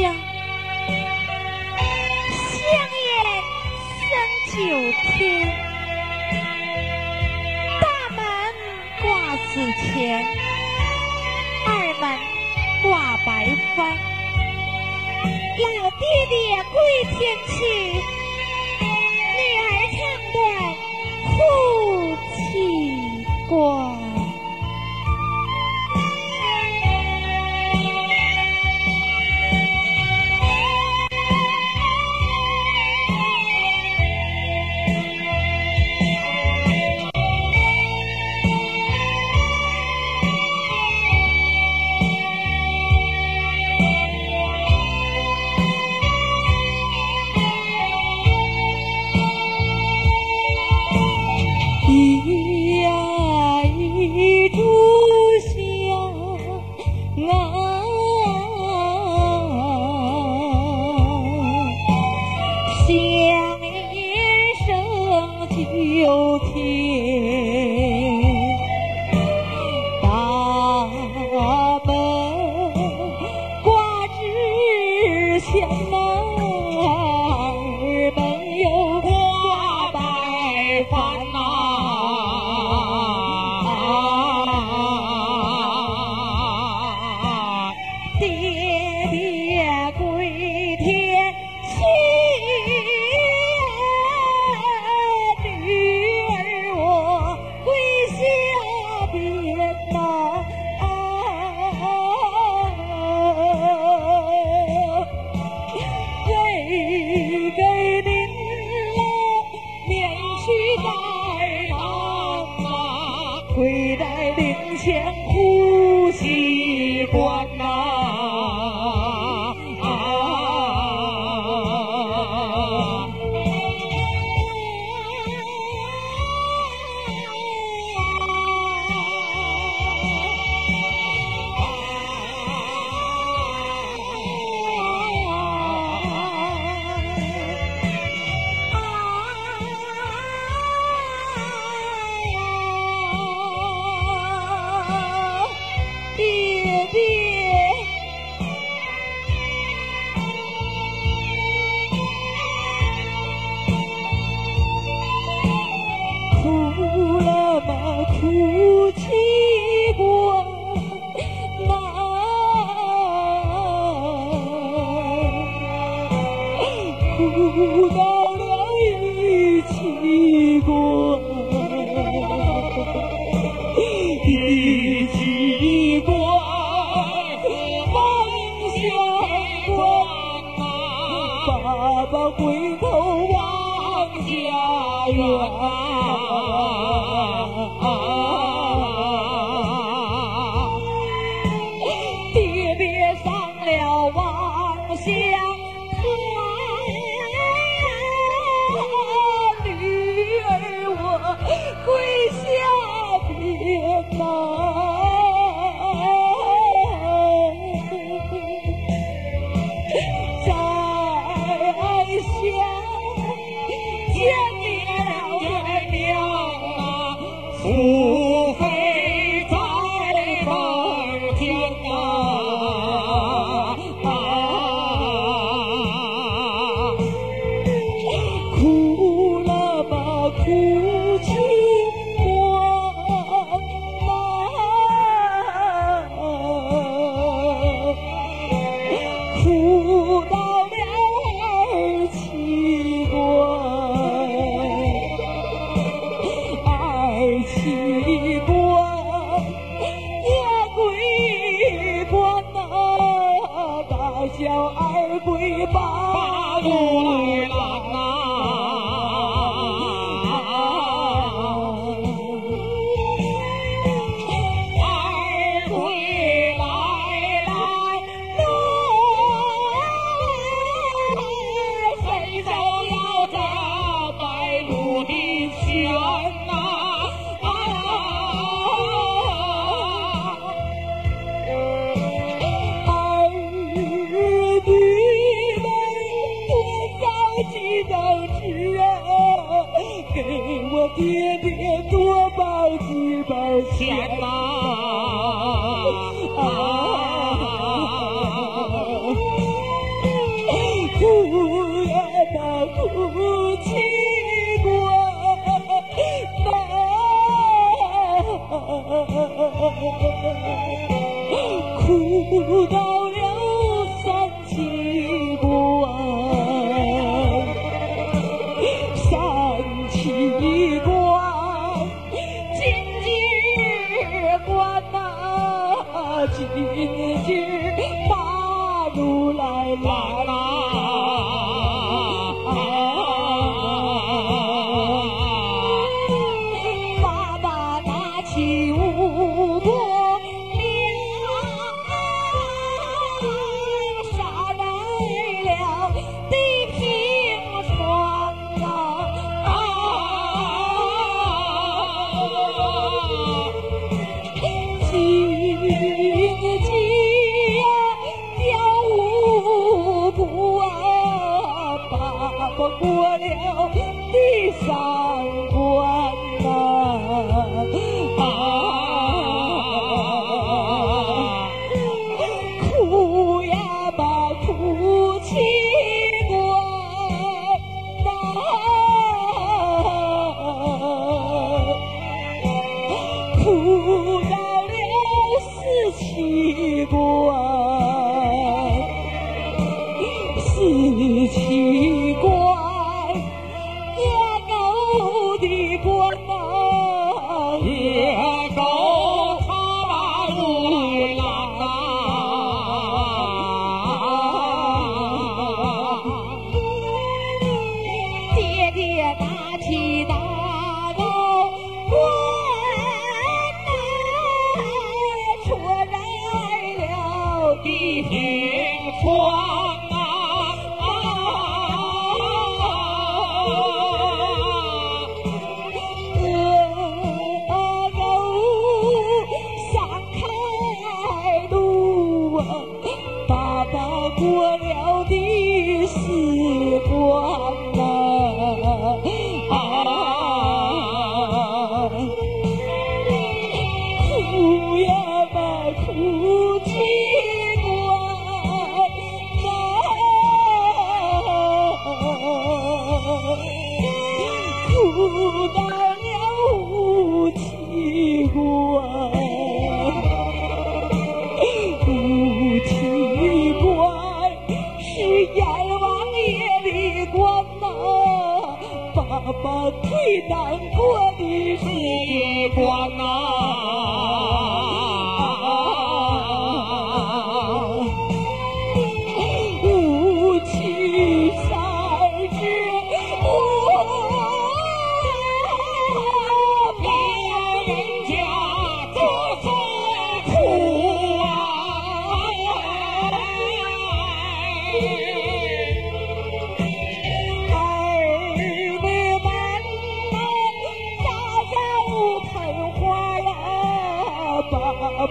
香香烟三九天。大门挂紫钱二门挂白花老爹爹归天去女儿唱断夫妻关数到了一起关，关，爸爸回头望家园。see. 给我爹爹多包几包钱吧。哭到。Hee hee. 不配难过的时光啊！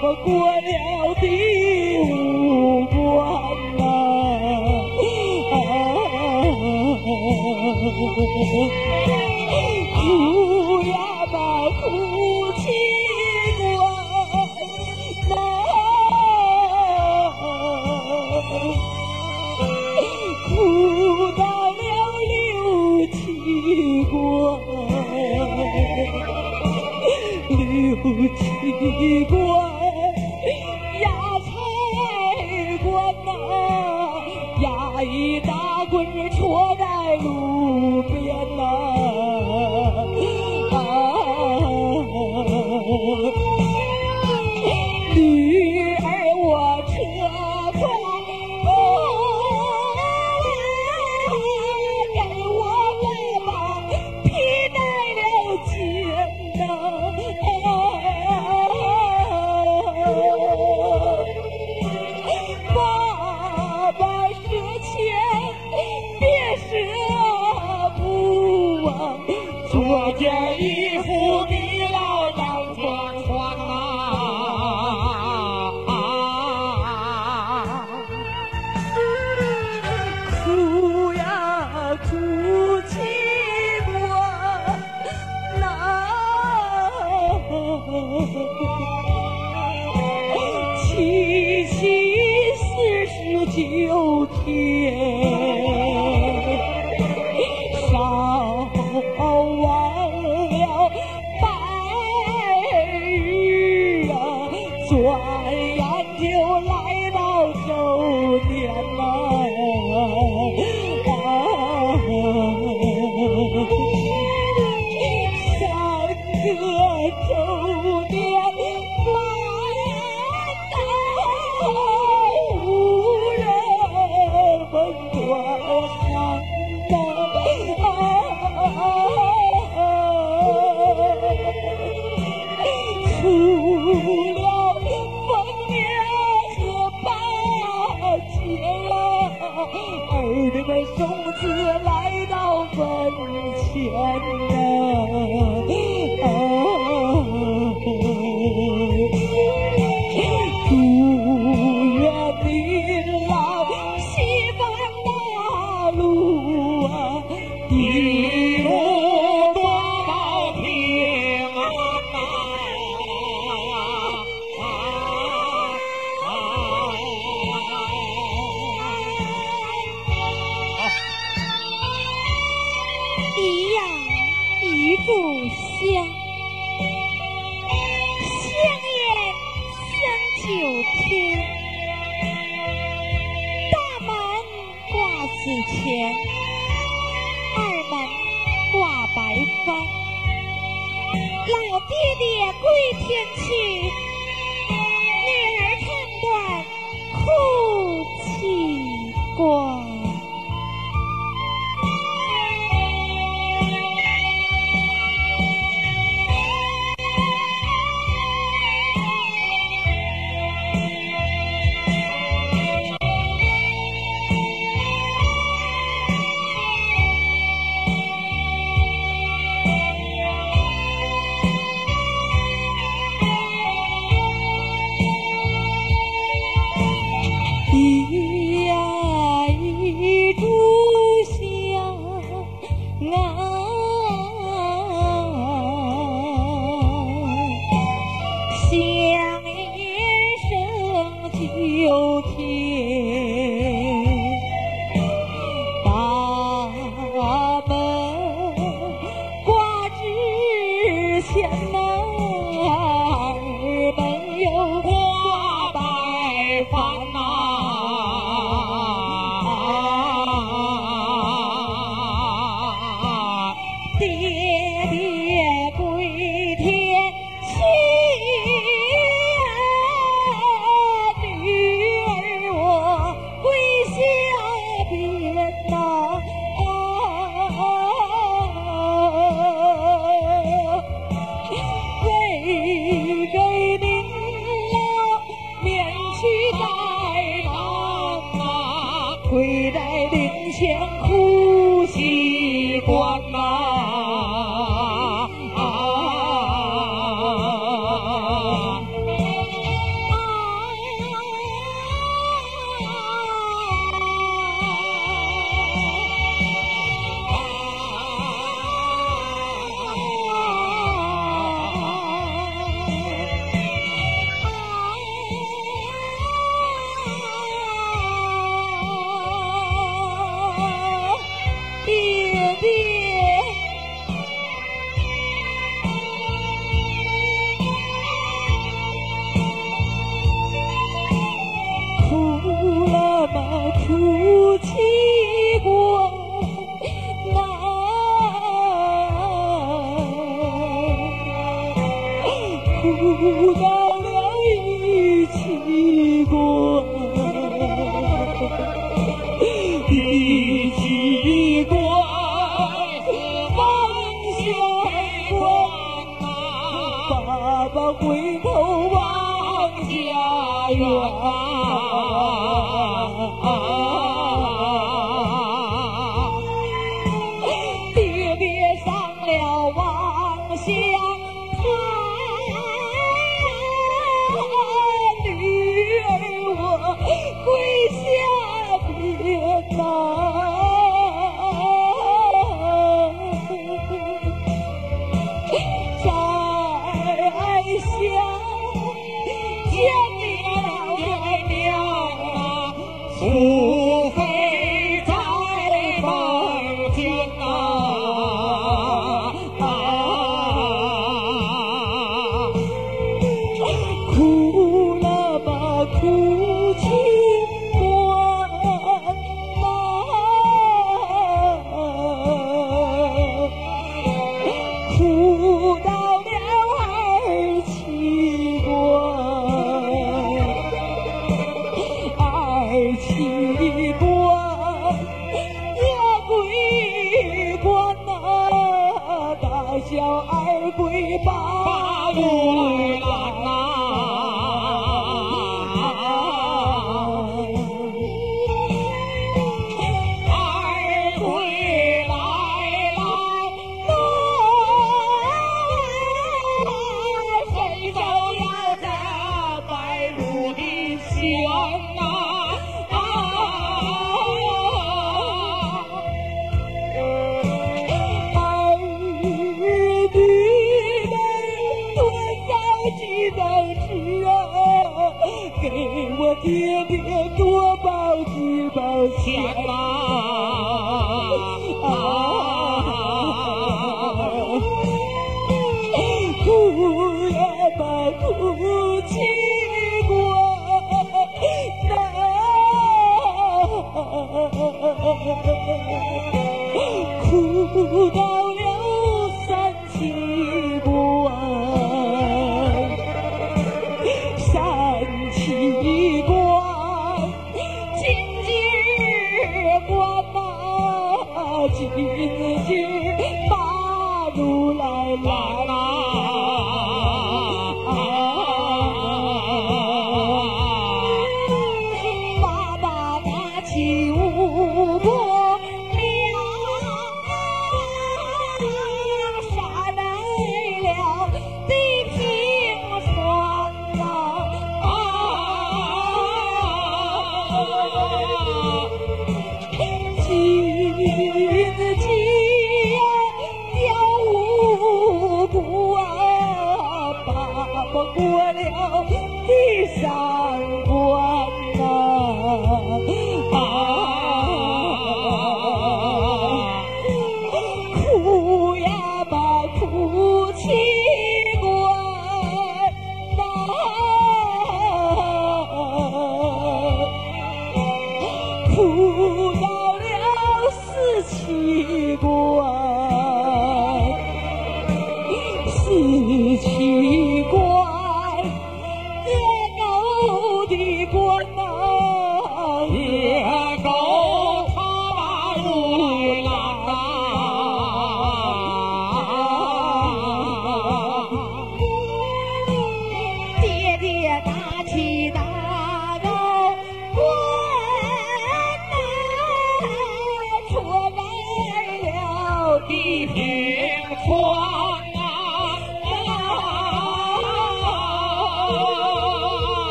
我过了第五关呐、啊？啊七关，六七关。天。故乡。香烟生九天，大门挂紫钱，二门挂白帆。老爹爹归天去，女儿唱断哭泣关。不到了，一起过。也多抱几抱天啊。哭到。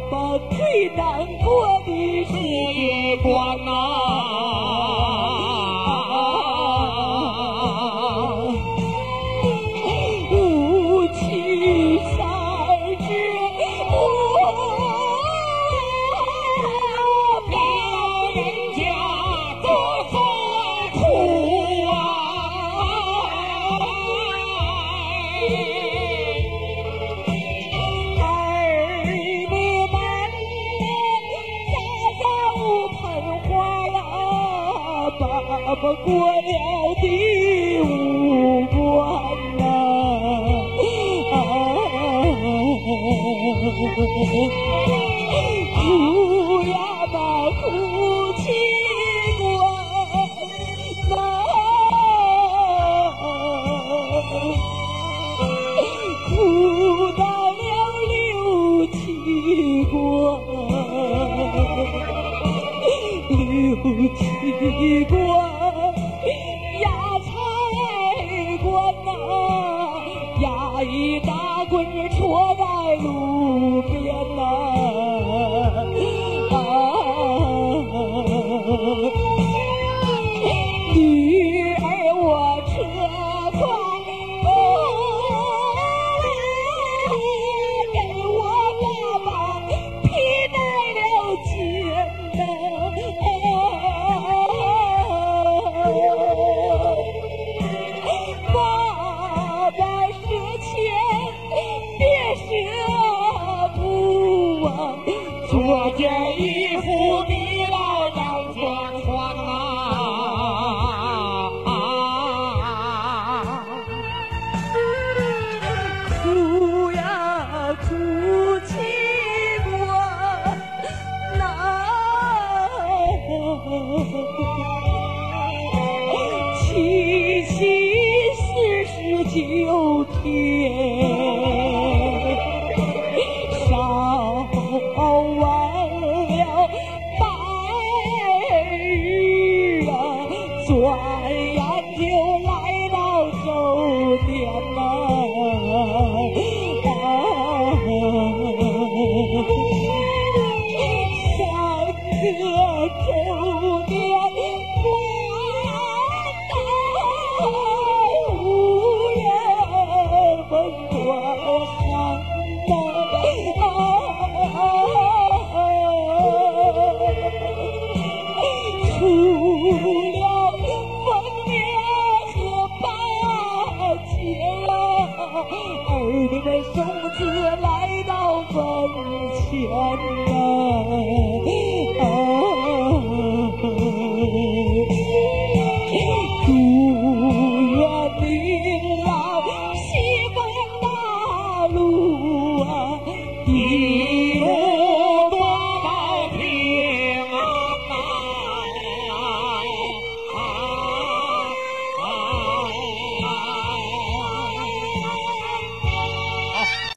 把最难过的时光啊。过了第五关呐，哭呀嘛哭七关呐，哭到了六七关，六七关。雨